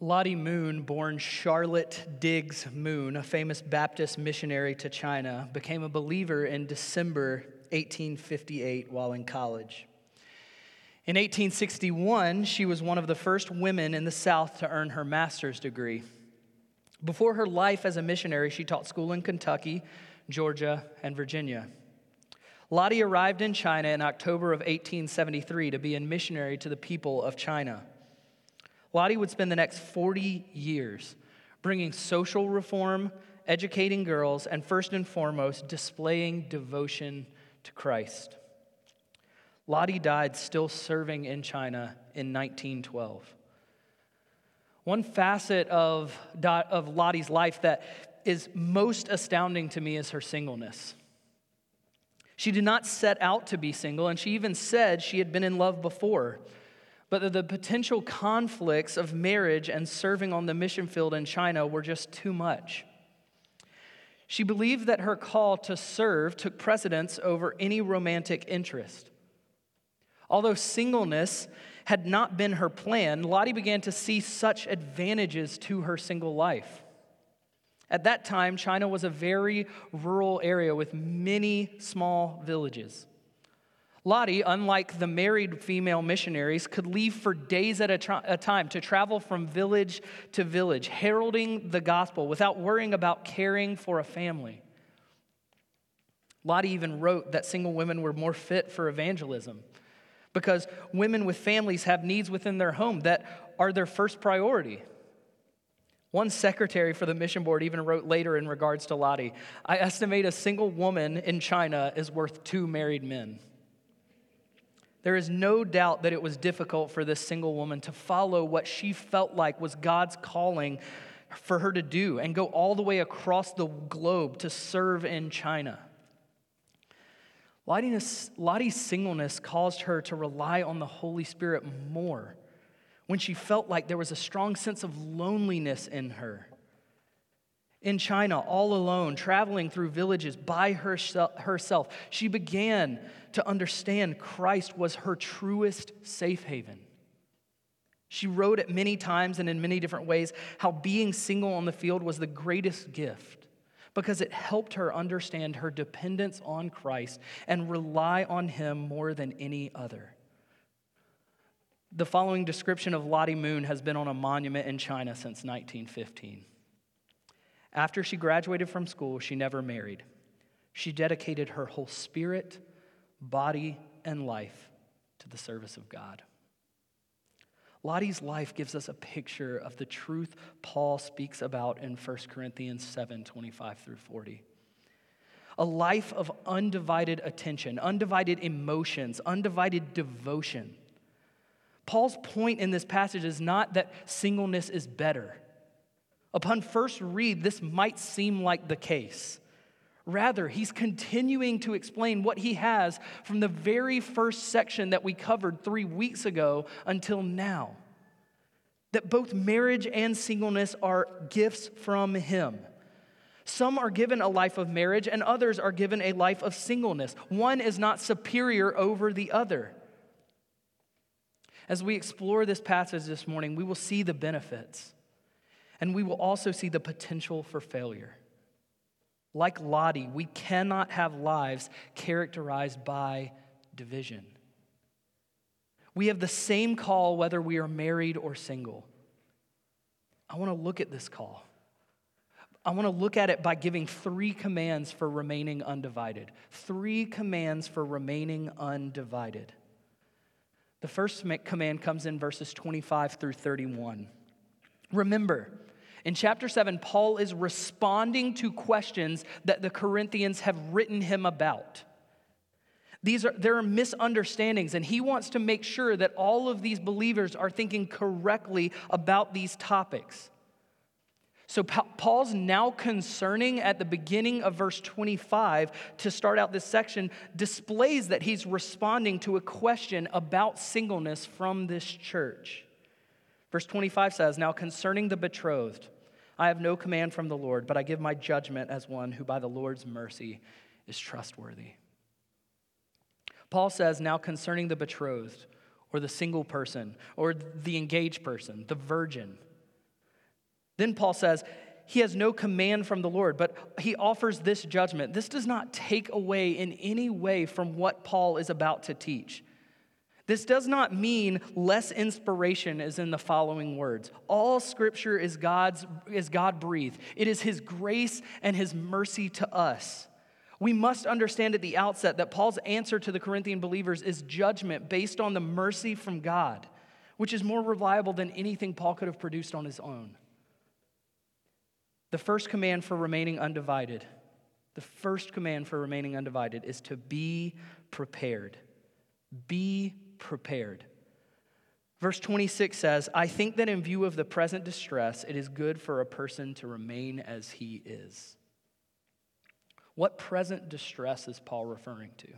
Lottie Moon, born Charlotte Diggs Moon, a famous Baptist missionary to China, became a believer in December 1858 while in college. In 1861, she was one of the first women in the South to earn her master's degree. Before her life as a missionary, she taught school in Kentucky, Georgia, and Virginia. Lottie arrived in China in October of 1873 to be a missionary to the people of China. Lottie would spend the next 40 years bringing social reform, educating girls, and first and foremost, displaying devotion to Christ. Lottie died still serving in China in 1912. One facet of, of Lottie's life that is most astounding to me is her singleness. She did not set out to be single, and she even said she had been in love before, but that the potential conflicts of marriage and serving on the mission field in China were just too much. She believed that her call to serve took precedence over any romantic interest. Although singleness had not been her plan, Lottie began to see such advantages to her single life. At that time, China was a very rural area with many small villages. Lottie, unlike the married female missionaries, could leave for days at a, a, time to travel from village to village, heralding the gospel without worrying about caring for a family. Lottie even wrote that single women were more fit for evangelism because women with families have needs within their home that are their first priority. One secretary for the mission board even wrote later in regards to Lottie I estimate a single woman in China is worth two married men. There is no doubt that it was difficult for this single woman to follow what she felt like was God's calling for her to do and go all the way across the globe to serve in China. Lottie's singleness caused her to rely on the Holy Spirit more when she felt like there was a strong sense of loneliness in her. In China, all alone, traveling through villages by herself, she began to understand Christ was her truest safe haven. She wrote it many times and in many different ways how being single on the field was the greatest gift because it helped her understand her dependence on Christ and rely on Him more than any other. The following description of Lottie Moon has been on a monument in China since 1915. After she graduated from school, she never married. She dedicated her whole spirit, body, and life to the service of God. Lottie's life gives us a picture of the truth Paul speaks about in 1 Corinthians 7 25 through 40. A life of undivided attention, undivided emotions, undivided devotion. Paul's point in this passage is not that singleness is better. Upon first read, this might seem like the case. Rather, he's continuing to explain what he has from the very first section that we covered three weeks ago until now. That both marriage and singleness are gifts from him. Some are given a life of marriage, and others are given a life of singleness. One is not superior over the other. As we explore this passage this morning, we will see the benefits, and we will also see the potential for failure. Like Lottie, we cannot have lives characterized by division. We have the same call whether we are married or single. I want to look at this call. I want to look at it by giving three commands for remaining undivided. Three commands for remaining undivided. The first command comes in verses 25 through 31. Remember, in chapter 7, Paul is responding to questions that the Corinthians have written him about. These are, there are misunderstandings, and he wants to make sure that all of these believers are thinking correctly about these topics. So, Paul's now concerning at the beginning of verse 25 to start out this section displays that he's responding to a question about singleness from this church. Verse 25 says, Now concerning the betrothed, I have no command from the Lord, but I give my judgment as one who by the Lord's mercy is trustworthy. Paul says, Now concerning the betrothed, or the single person, or the engaged person, the virgin, Then Paul says, he has no command from the Lord, but he offers this judgment. This does not take away in any way from what Paul is about to teach. This does not mean less inspiration is in the following words. All scripture is God's is God breathed. It is his grace and his mercy to us. We must understand at the outset that Paul's answer to the Corinthian believers is judgment based on the mercy from God, which is more reliable than anything Paul could have produced on his own. The first command for remaining undivided, the first command for remaining undivided is to be prepared. Be prepared. Verse 26 says, I think that in view of the present distress, it is good for a person to remain as he is. What present distress is Paul referring to?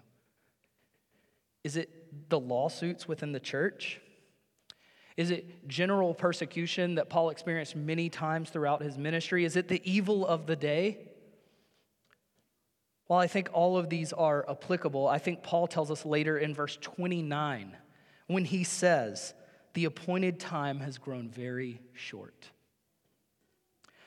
Is it the lawsuits within the church? Is it general persecution that Paul experienced many times throughout his ministry? Is it the evil of the day? While I think all of these are applicable, I think Paul tells us later in verse 29 when he says, The appointed time has grown very short.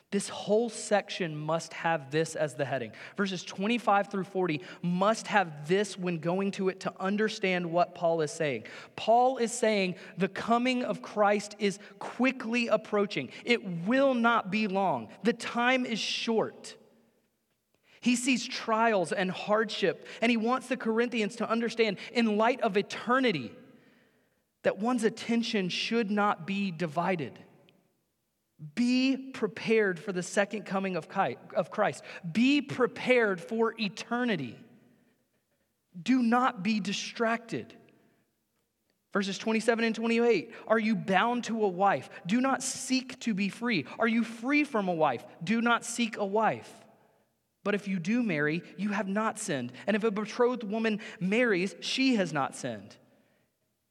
This whole section must have this as the heading. Verses 25 through 40 must have this when going to it to understand what Paul is saying. Paul is saying the coming of Christ is quickly approaching, it will not be long. The time is short. He sees trials and hardship, and he wants the Corinthians to understand, in light of eternity, that one's attention should not be divided. Be prepared for the second coming of Christ. Be prepared for eternity. Do not be distracted. Verses 27 and 28 Are you bound to a wife? Do not seek to be free. Are you free from a wife? Do not seek a wife. But if you do marry, you have not sinned. And if a betrothed woman marries, she has not sinned.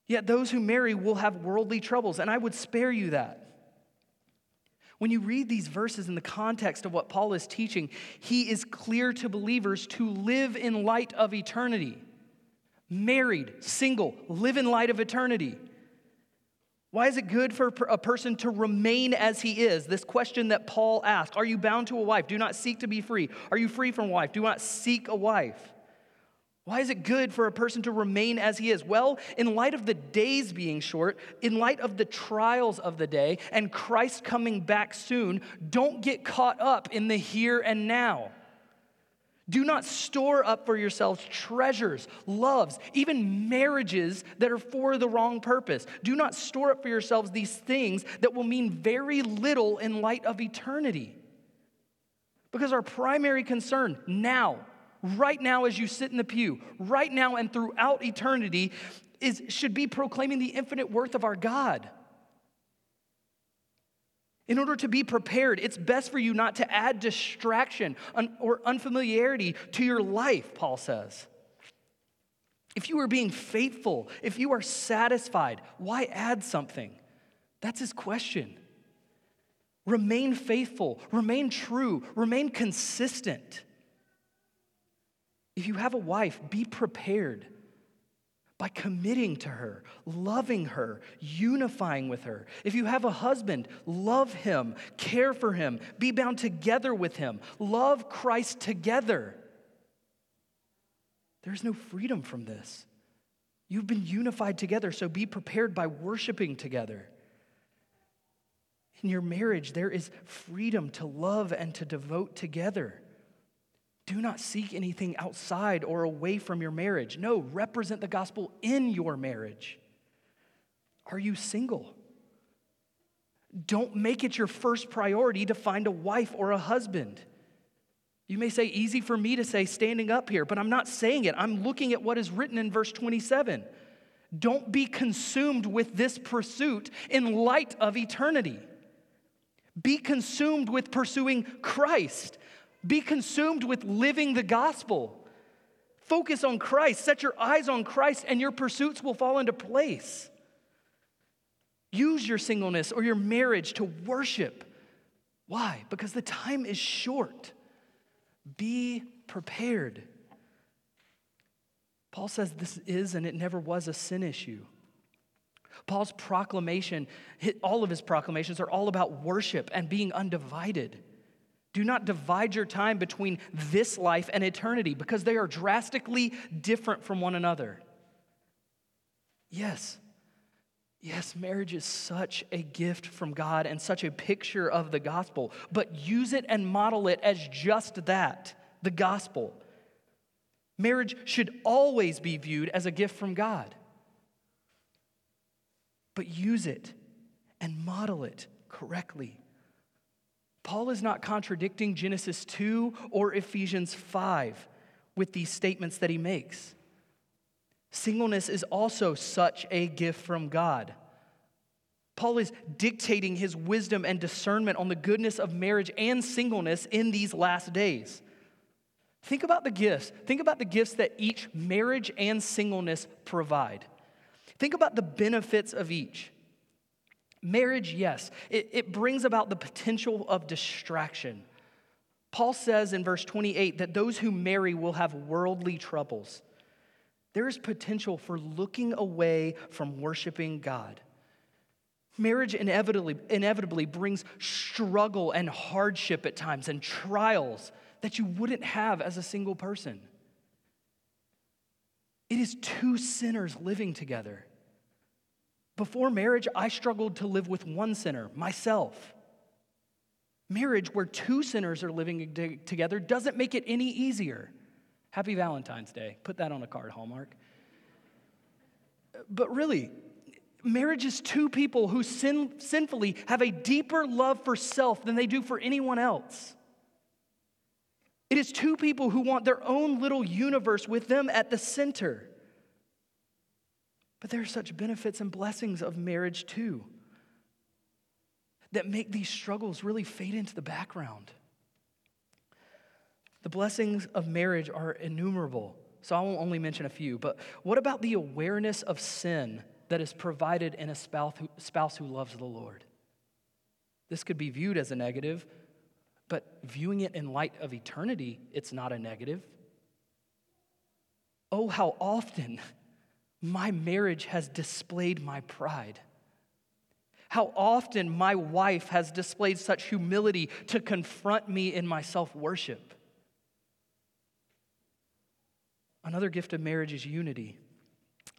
Yet those who marry will have worldly troubles, and I would spare you that. When you read these verses in the context of what Paul is teaching, he is clear to believers to live in light of eternity. Married, single, live in light of eternity. Why is it good for a person to remain as he is? This question that Paul asked Are you bound to a wife? Do not seek to be free. Are you free from wife? Do not seek a wife. Why is it good for a person to remain as he is? Well, in light of the days being short, in light of the trials of the day, and Christ coming back soon, don't get caught up in the here and now. Do not store up for yourselves treasures, loves, even marriages that are for the wrong purpose. Do not store up for yourselves these things that will mean very little in light of eternity. Because our primary concern now, right now as you sit in the pew, right now and throughout eternity, is, should be proclaiming the infinite worth of our God. In order to be prepared, it's best for you not to add distraction or unfamiliarity to your life, Paul says. If you are being faithful, if you are satisfied, why add something? That's his question. Remain faithful, remain true, remain consistent. If you have a wife, be prepared by committing to her, loving her, unifying with her. If you have a husband, love him, care for him, be bound together with him, love Christ together. There's no freedom from this. You've been unified together, so be prepared by worshiping together. In your marriage, there is freedom to love and to devote together. Do not seek anything outside or away from your marriage. No, represent the gospel in your marriage. Are you single? Don't make it your first priority to find a wife or a husband. You may say, easy for me to say standing up here, but I'm not saying it. I'm looking at what is written in verse 27. Don't be consumed with this pursuit in light of eternity. Be consumed with pursuing Christ. Be consumed with living the gospel. Focus on Christ, set your eyes on Christ, and your pursuits will fall into place. Use your singleness or your marriage to worship. Why? Because the time is short. Be prepared. Paul says this is and it never was a sin issue. Paul's proclamation, all of his proclamations are all about worship and being undivided. Do not divide your time between this life and eternity because they are drastically different from one another. Yes, yes, marriage is such a gift from God and such a picture of the gospel, but use it and model it as just that the gospel. Marriage should always be viewed as a gift from God, but use it and model it correctly. Paul is not contradicting Genesis 2 or Ephesians 5 with these statements that he makes. Singleness is also such a gift from God. Paul is dictating his wisdom and discernment on the goodness of marriage and singleness in these last days. Think about the gifts. Think about the gifts that each marriage and singleness provide. Think about the benefits of each. Marriage, yes, it, it brings about the potential of distraction. Paul says in verse 28 that those who marry will have worldly troubles. There is potential for looking away from worshiping God. Marriage inevitably, inevitably brings struggle and hardship at times and trials that you wouldn't have as a single person. It is two sinners living together. Before marriage, I struggled to live with one sinner, myself. Marriage, where two sinners are living together, doesn't make it any easier. Happy Valentine's Day. Put that on a card, Hallmark. But really, marriage is two people who sin, sinfully have a deeper love for self than they do for anyone else. It is two people who want their own little universe with them at the center. But there are such benefits and blessings of marriage too that make these struggles really fade into the background. The blessings of marriage are innumerable, so I won't only mention a few. But what about the awareness of sin that is provided in a spouse who, spouse who loves the Lord? This could be viewed as a negative, but viewing it in light of eternity, it's not a negative. Oh, how often my marriage has displayed my pride. How often my wife has displayed such humility to confront me in my self worship. Another gift of marriage is unity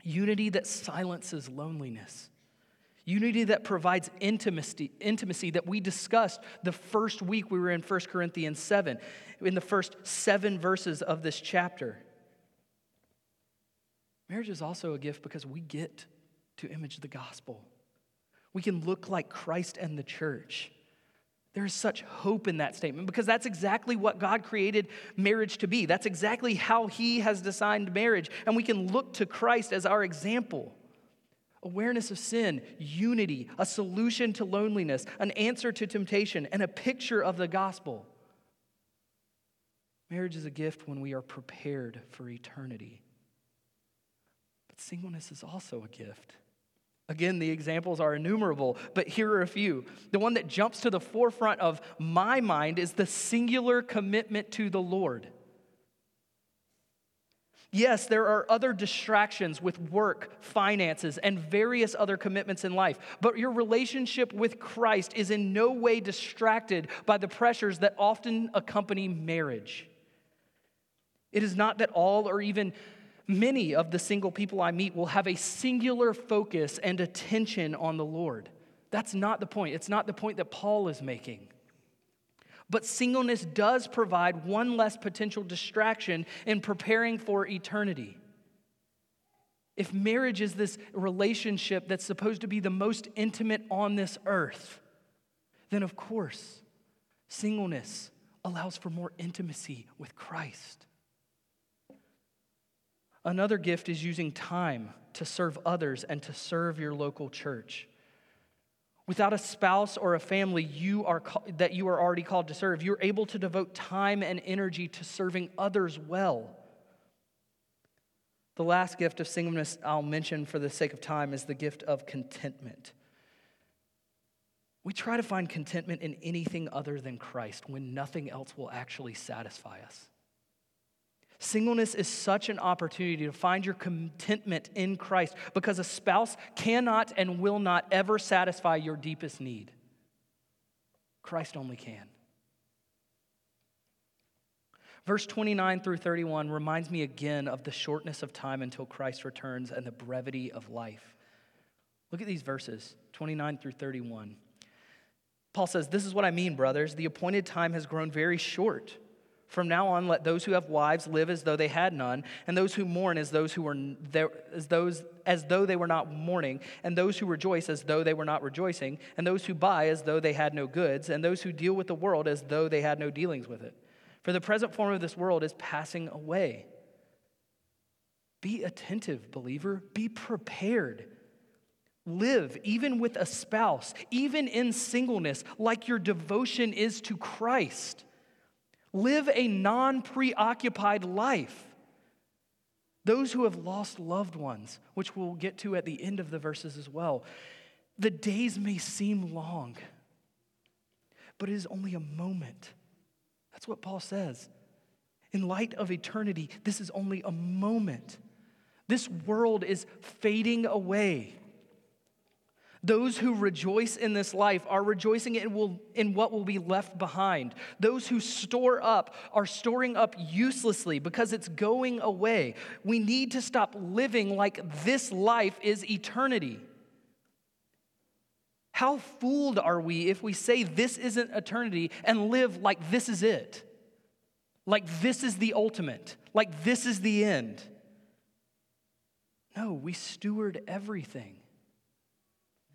unity that silences loneliness. Unity that provides intimacy, intimacy that we discussed the first week we were in 1 Corinthians 7, in the first seven verses of this chapter. Marriage is also a gift because we get to image the gospel. We can look like Christ and the church. There is such hope in that statement because that's exactly what God created marriage to be. That's exactly how He has designed marriage. And we can look to Christ as our example. Awareness of sin, unity, a solution to loneliness, an answer to temptation, and a picture of the gospel. Marriage is a gift when we are prepared for eternity. But singleness is also a gift. Again, the examples are innumerable, but here are a few. The one that jumps to the forefront of my mind is the singular commitment to the Lord. Yes, there are other distractions with work, finances, and various other commitments in life, but your relationship with Christ is in no way distracted by the pressures that often accompany marriage. It is not that all or even Many of the single people I meet will have a singular focus and attention on the Lord. That's not the point. It's not the point that Paul is making. But singleness does provide one less potential distraction in preparing for eternity. If marriage is this relationship that's supposed to be the most intimate on this earth, then of course, singleness allows for more intimacy with Christ. Another gift is using time to serve others and to serve your local church. Without a spouse or a family you are that you are already called to serve, you're able to devote time and energy to serving others well. The last gift of singleness I'll mention for the sake of time is the gift of contentment. We try to find contentment in anything other than Christ when nothing else will actually satisfy us. Singleness is such an opportunity to find your contentment in Christ because a spouse cannot and will not ever satisfy your deepest need. Christ only can. Verse 29 through 31 reminds me again of the shortness of time until Christ returns and the brevity of life. Look at these verses 29 through 31. Paul says, This is what I mean, brothers. The appointed time has grown very short. From now on, let those who have wives live as though they had none, and those who mourn as those who were there, as those as though they were not mourning, and those who rejoice as though they were not rejoicing, and those who buy as though they had no goods, and those who deal with the world as though they had no dealings with it. For the present form of this world is passing away. Be attentive, believer. Be prepared. Live, even with a spouse, even in singleness, like your devotion is to Christ. Live a non preoccupied life. Those who have lost loved ones, which we'll get to at the end of the verses as well, the days may seem long, but it is only a moment. That's what Paul says. In light of eternity, this is only a moment. This world is fading away. Those who rejoice in this life are rejoicing in, will, in what will be left behind. Those who store up are storing up uselessly because it's going away. We need to stop living like this life is eternity. How fooled are we if we say this isn't eternity and live like this is it? Like this is the ultimate, like this is the end. No, we steward everything.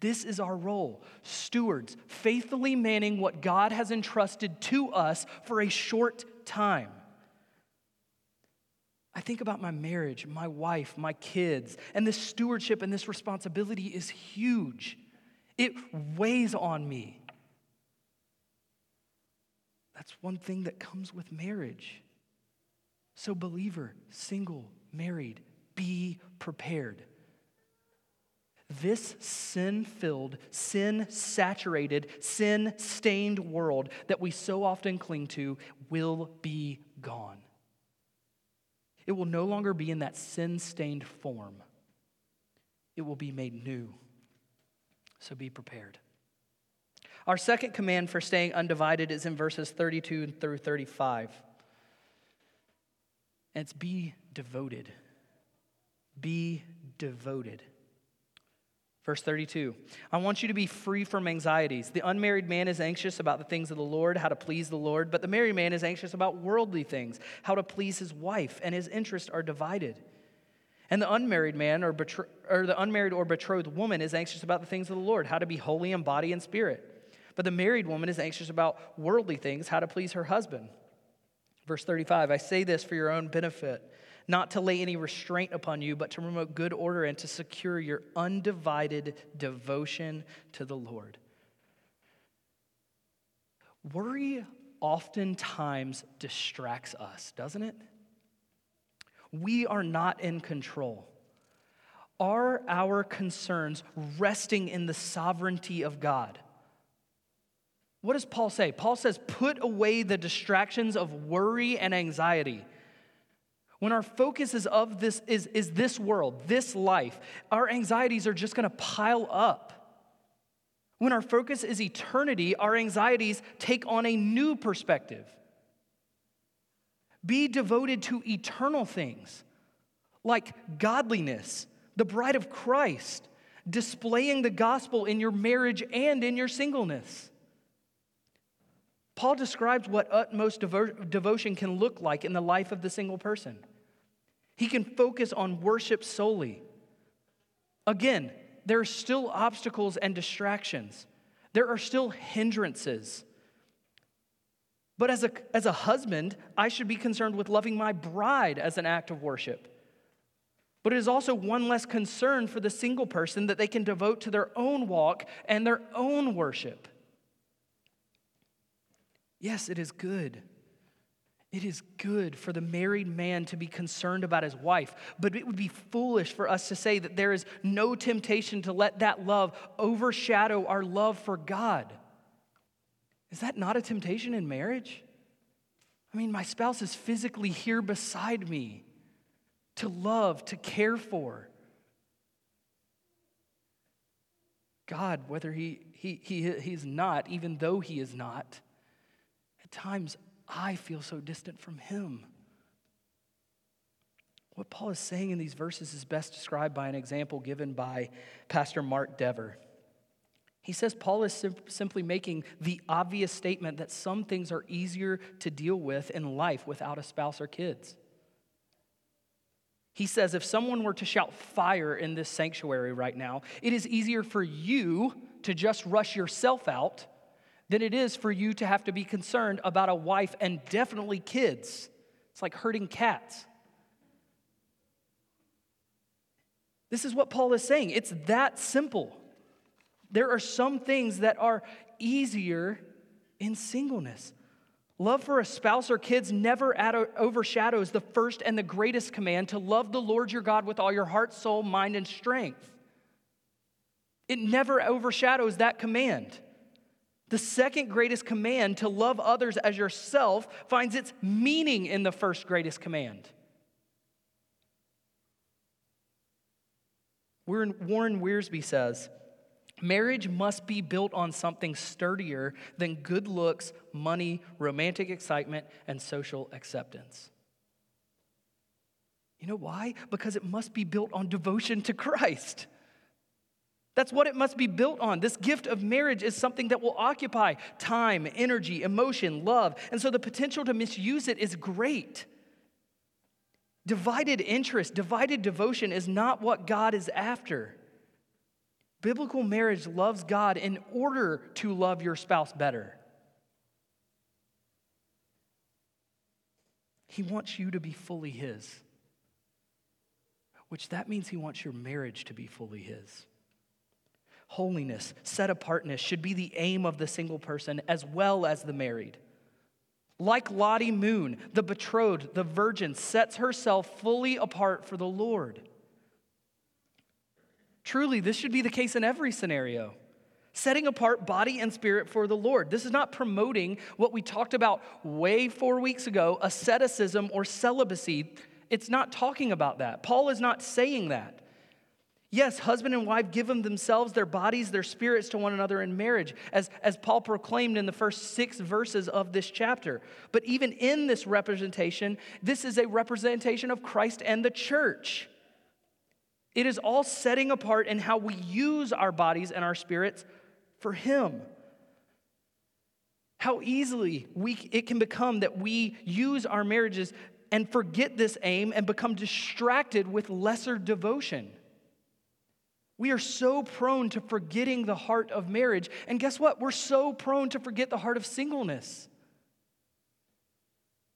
This is our role stewards, faithfully manning what God has entrusted to us for a short time. I think about my marriage, my wife, my kids, and this stewardship and this responsibility is huge. It weighs on me. That's one thing that comes with marriage. So, believer, single, married, be prepared. This sin filled, sin saturated, sin stained world that we so often cling to will be gone. It will no longer be in that sin stained form, it will be made new. So be prepared. Our second command for staying undivided is in verses 32 through 35. And it's be devoted. Be devoted. Verse 32 I want you to be free from anxieties. The unmarried man is anxious about the things of the Lord, how to please the Lord, but the married man is anxious about worldly things, how to please his wife, and his interests are divided. And the unmarried man or, betro- or the unmarried or betrothed woman is anxious about the things of the Lord, how to be holy in body and spirit. But the married woman is anxious about worldly things, how to please her husband. Verse 35 I say this for your own benefit not to lay any restraint upon you, but to promote good order and to secure your undivided devotion to the Lord. Worry oftentimes distracts us, doesn't it? We are not in control. Are our concerns resting in the sovereignty of God? What does Paul say? Paul says, put away the distractions of worry and anxiety. When our focus is of this is, is this world, this life, our anxieties are just gonna pile up. When our focus is eternity, our anxieties take on a new perspective. Be devoted to eternal things like godliness, the bride of Christ, displaying the gospel in your marriage and in your singleness. Paul describes what utmost devo- devotion can look like in the life of the single person. He can focus on worship solely. Again, there are still obstacles and distractions, there are still hindrances. But as a, as a husband, I should be concerned with loving my bride as an act of worship. But it is also one less concern for the single person that they can devote to their own walk and their own worship. Yes, it is good. It is good for the married man to be concerned about his wife, but it would be foolish for us to say that there is no temptation to let that love overshadow our love for God. Is that not a temptation in marriage? I mean, my spouse is physically here beside me to love, to care for. God, whether he, he, he, he's not, even though he is not, at times I feel so distant from him. What Paul is saying in these verses is best described by an example given by Pastor Mark Dever. He says Paul is sim- simply making the obvious statement that some things are easier to deal with in life without a spouse or kids. He says if someone were to shout fire in this sanctuary right now, it is easier for you to just rush yourself out than it is for you to have to be concerned about a wife and definitely kids. It's like herding cats. This is what Paul is saying. It's that simple. There are some things that are easier in singleness. Love for a spouse or kids never overshadows the first and the greatest command to love the Lord your God with all your heart, soul, mind, and strength. It never overshadows that command. The second greatest command to love others as yourself finds its meaning in the first greatest command. Warren Wiersbe says, Marriage must be built on something sturdier than good looks, money, romantic excitement, and social acceptance. You know why? Because it must be built on devotion to Christ. That's what it must be built on. This gift of marriage is something that will occupy time, energy, emotion, love. And so the potential to misuse it is great. Divided interest, divided devotion is not what God is after. Biblical marriage loves God in order to love your spouse better. He wants you to be fully His, which that means He wants your marriage to be fully His. Holiness, set apartness should be the aim of the single person as well as the married. Like Lottie Moon, the betrothed, the virgin, sets herself fully apart for the Lord. Truly, this should be the case in every scenario. Setting apart body and spirit for the Lord. This is not promoting what we talked about way four weeks ago asceticism or celibacy. It's not talking about that. Paul is not saying that. Yes, husband and wife give them themselves, their bodies, their spirits to one another in marriage, as, as Paul proclaimed in the first six verses of this chapter. But even in this representation, this is a representation of Christ and the church. It is all setting apart in how we use our bodies and our spirits for Him. How easily we, it can become that we use our marriages and forget this aim and become distracted with lesser devotion. We are so prone to forgetting the heart of marriage. And guess what? We're so prone to forget the heart of singleness.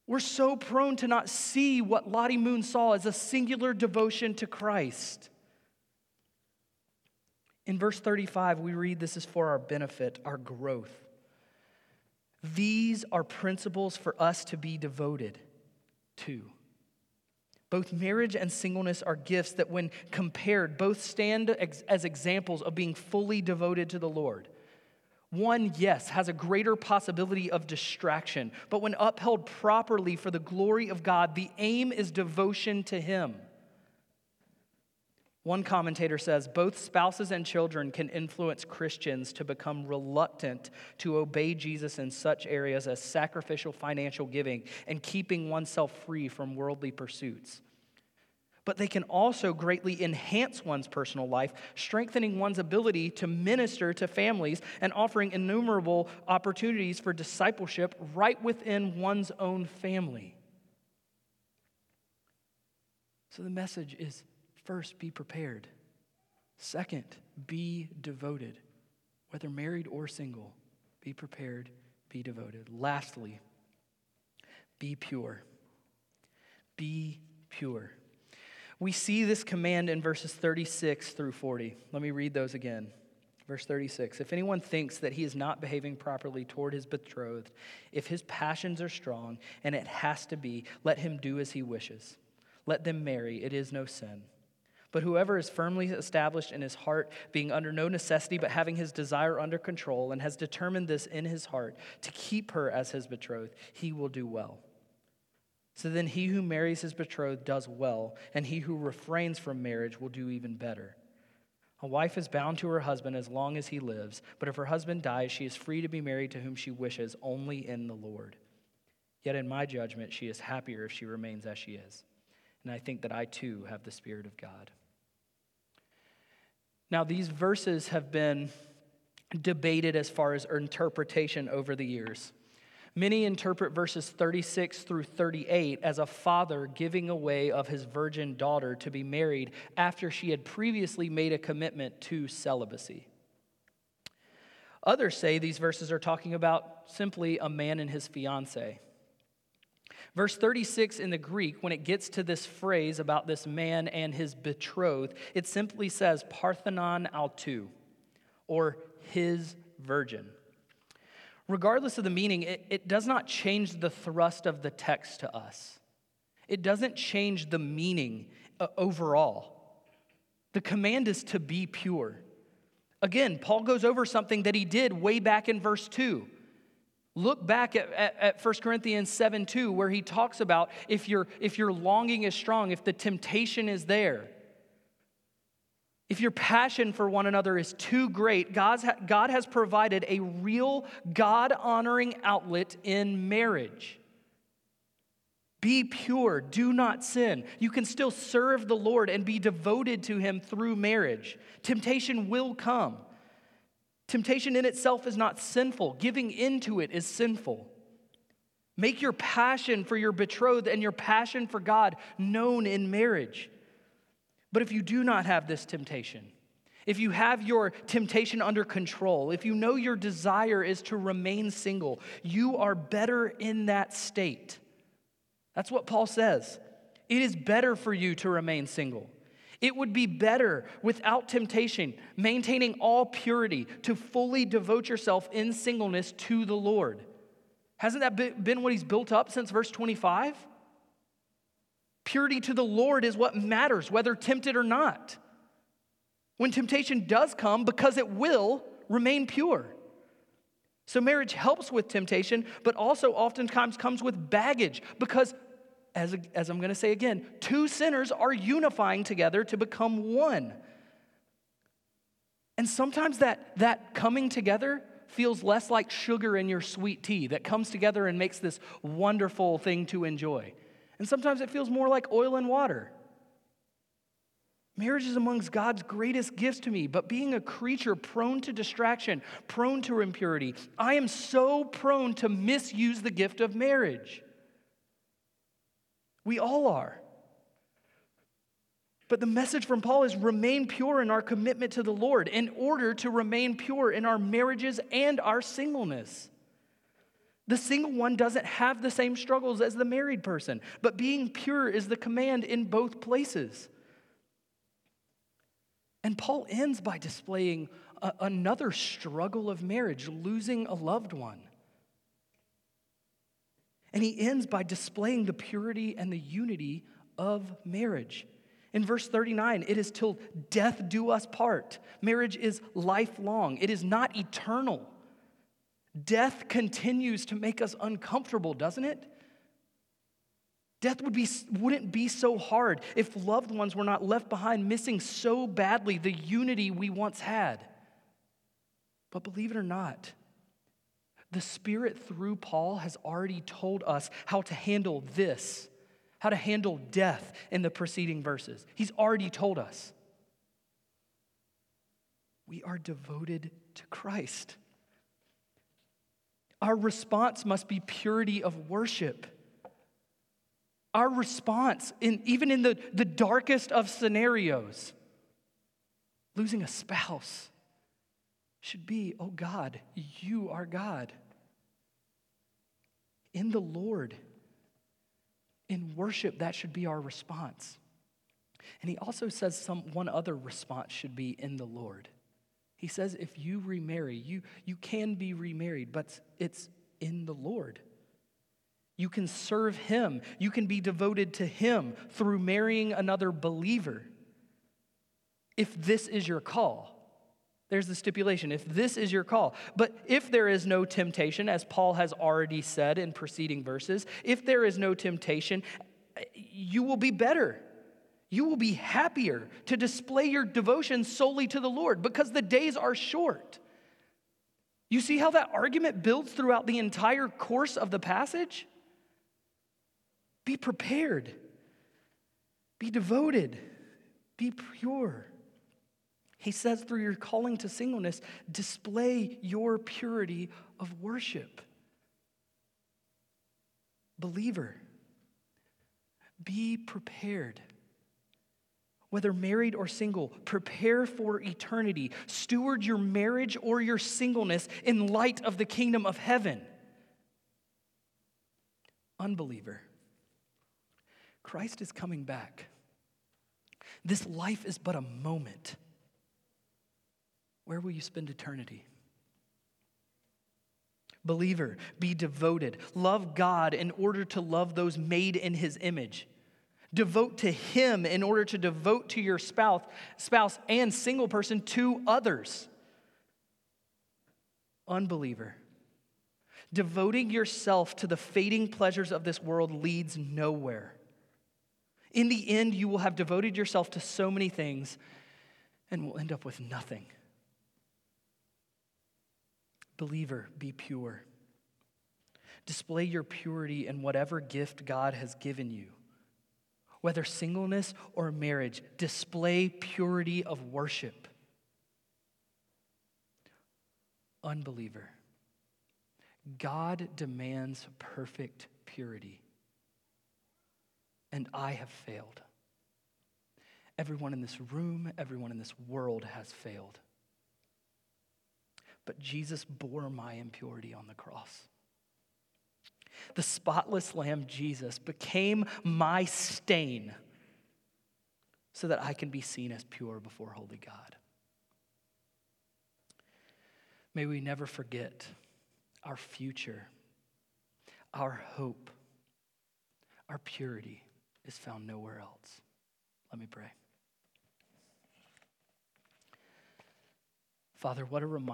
We're so prone to not see what Lottie Moon saw as a singular devotion to Christ. In verse 35, we read this is for our benefit, our growth. These are principles for us to be devoted to. Both marriage and singleness are gifts that, when compared, both stand as examples of being fully devoted to the Lord. One, yes, has a greater possibility of distraction, but when upheld properly for the glory of God, the aim is devotion to Him. One commentator says both spouses and children can influence Christians to become reluctant to obey Jesus in such areas as sacrificial financial giving and keeping oneself free from worldly pursuits. But they can also greatly enhance one's personal life, strengthening one's ability to minister to families and offering innumerable opportunities for discipleship right within one's own family. So the message is First, be prepared. Second, be devoted. Whether married or single, be prepared, be devoted. Lastly, be pure. Be pure. We see this command in verses 36 through 40. Let me read those again. Verse 36 If anyone thinks that he is not behaving properly toward his betrothed, if his passions are strong, and it has to be, let him do as he wishes. Let them marry, it is no sin. But whoever is firmly established in his heart, being under no necessity, but having his desire under control, and has determined this in his heart to keep her as his betrothed, he will do well. So then he who marries his betrothed does well, and he who refrains from marriage will do even better. A wife is bound to her husband as long as he lives, but if her husband dies, she is free to be married to whom she wishes, only in the Lord. Yet in my judgment, she is happier if she remains as she is. And I think that I too have the Spirit of God. Now, these verses have been debated as far as interpretation over the years. Many interpret verses 36 through 38 as a father giving away of his virgin daughter to be married after she had previously made a commitment to celibacy. Others say these verses are talking about simply a man and his fiance. Verse 36 in the Greek, when it gets to this phrase about this man and his betrothed, it simply says Parthenon autou, or his virgin. Regardless of the meaning, it, it does not change the thrust of the text to us. It doesn't change the meaning uh, overall. The command is to be pure. Again, Paul goes over something that he did way back in verse 2. Look back at, at, at 1 Corinthians 7 2, where he talks about if, you if your longing is strong, if the temptation is there, if your passion for one another is too great, God's, God has provided a real God honoring outlet in marriage. Be pure, do not sin. You can still serve the Lord and be devoted to Him through marriage. Temptation will come. Temptation in itself is not sinful, giving into it is sinful. Make your passion for your betrothed and your passion for God known in marriage. But if you do not have this temptation, if you have your temptation under control, if you know your desire is to remain single, you are better in that state. That's what Paul says. It is better for you to remain single. It would be better without temptation, maintaining all purity, to fully devote yourself in singleness to the Lord. Hasn't that been what he's built up since verse 25? Purity to the Lord is what matters, whether tempted or not. When temptation does come, because it will, remain pure. So marriage helps with temptation, but also oftentimes comes with baggage because, as, as I'm going to say again, two sinners are unifying together to become one. And sometimes that, that coming together feels less like sugar in your sweet tea that comes together and makes this wonderful thing to enjoy. And sometimes it feels more like oil and water. Marriage is amongst God's greatest gifts to me, but being a creature prone to distraction, prone to impurity, I am so prone to misuse the gift of marriage. We all are. But the message from Paul is remain pure in our commitment to the Lord in order to remain pure in our marriages and our singleness. The single one doesn't have the same struggles as the married person, but being pure is the command in both places. And Paul ends by displaying a, another struggle of marriage, losing a loved one. And he ends by displaying the purity and the unity of marriage. In verse 39, it is till death do us part. Marriage is lifelong, it is not eternal. Death continues to make us uncomfortable, doesn't it? Death would be, wouldn't be so hard if loved ones were not left behind, missing so badly the unity we once had. But believe it or not, the Spirit through Paul has already told us how to handle this, how to handle death in the preceding verses. He's already told us. We are devoted to Christ. Our response must be purity of worship. Our response, in, even in the, the darkest of scenarios, losing a spouse, should be, oh God, you are God. In the Lord, in worship, that should be our response. And he also says some one other response should be in the Lord. He says if you remarry, you, you can be remarried, but it's in the Lord. You can serve Him. You can be devoted to Him through marrying another believer. If this is your call, There's the stipulation if this is your call. But if there is no temptation, as Paul has already said in preceding verses, if there is no temptation, you will be better. You will be happier to display your devotion solely to the Lord because the days are short. You see how that argument builds throughout the entire course of the passage? Be prepared, be devoted, be pure. He says, through your calling to singleness, display your purity of worship. Believer, be prepared. Whether married or single, prepare for eternity. Steward your marriage or your singleness in light of the kingdom of heaven. Unbeliever, Christ is coming back. This life is but a moment. Where will you spend eternity? Believer, be devoted. Love God in order to love those made in his image. Devote to him in order to devote to your spouse, spouse and single person to others. Unbeliever, devoting yourself to the fading pleasures of this world leads nowhere. In the end, you will have devoted yourself to so many things and will end up with nothing. Believer, be pure. Display your purity in whatever gift God has given you. Whether singleness or marriage, display purity of worship. Unbeliever, God demands perfect purity, and I have failed. Everyone in this room, everyone in this world has failed. But Jesus bore my impurity on the cross. The spotless Lamb Jesus became my stain so that I can be seen as pure before holy God. May we never forget our future, our hope, our purity is found nowhere else. Let me pray. Father, what a reminder.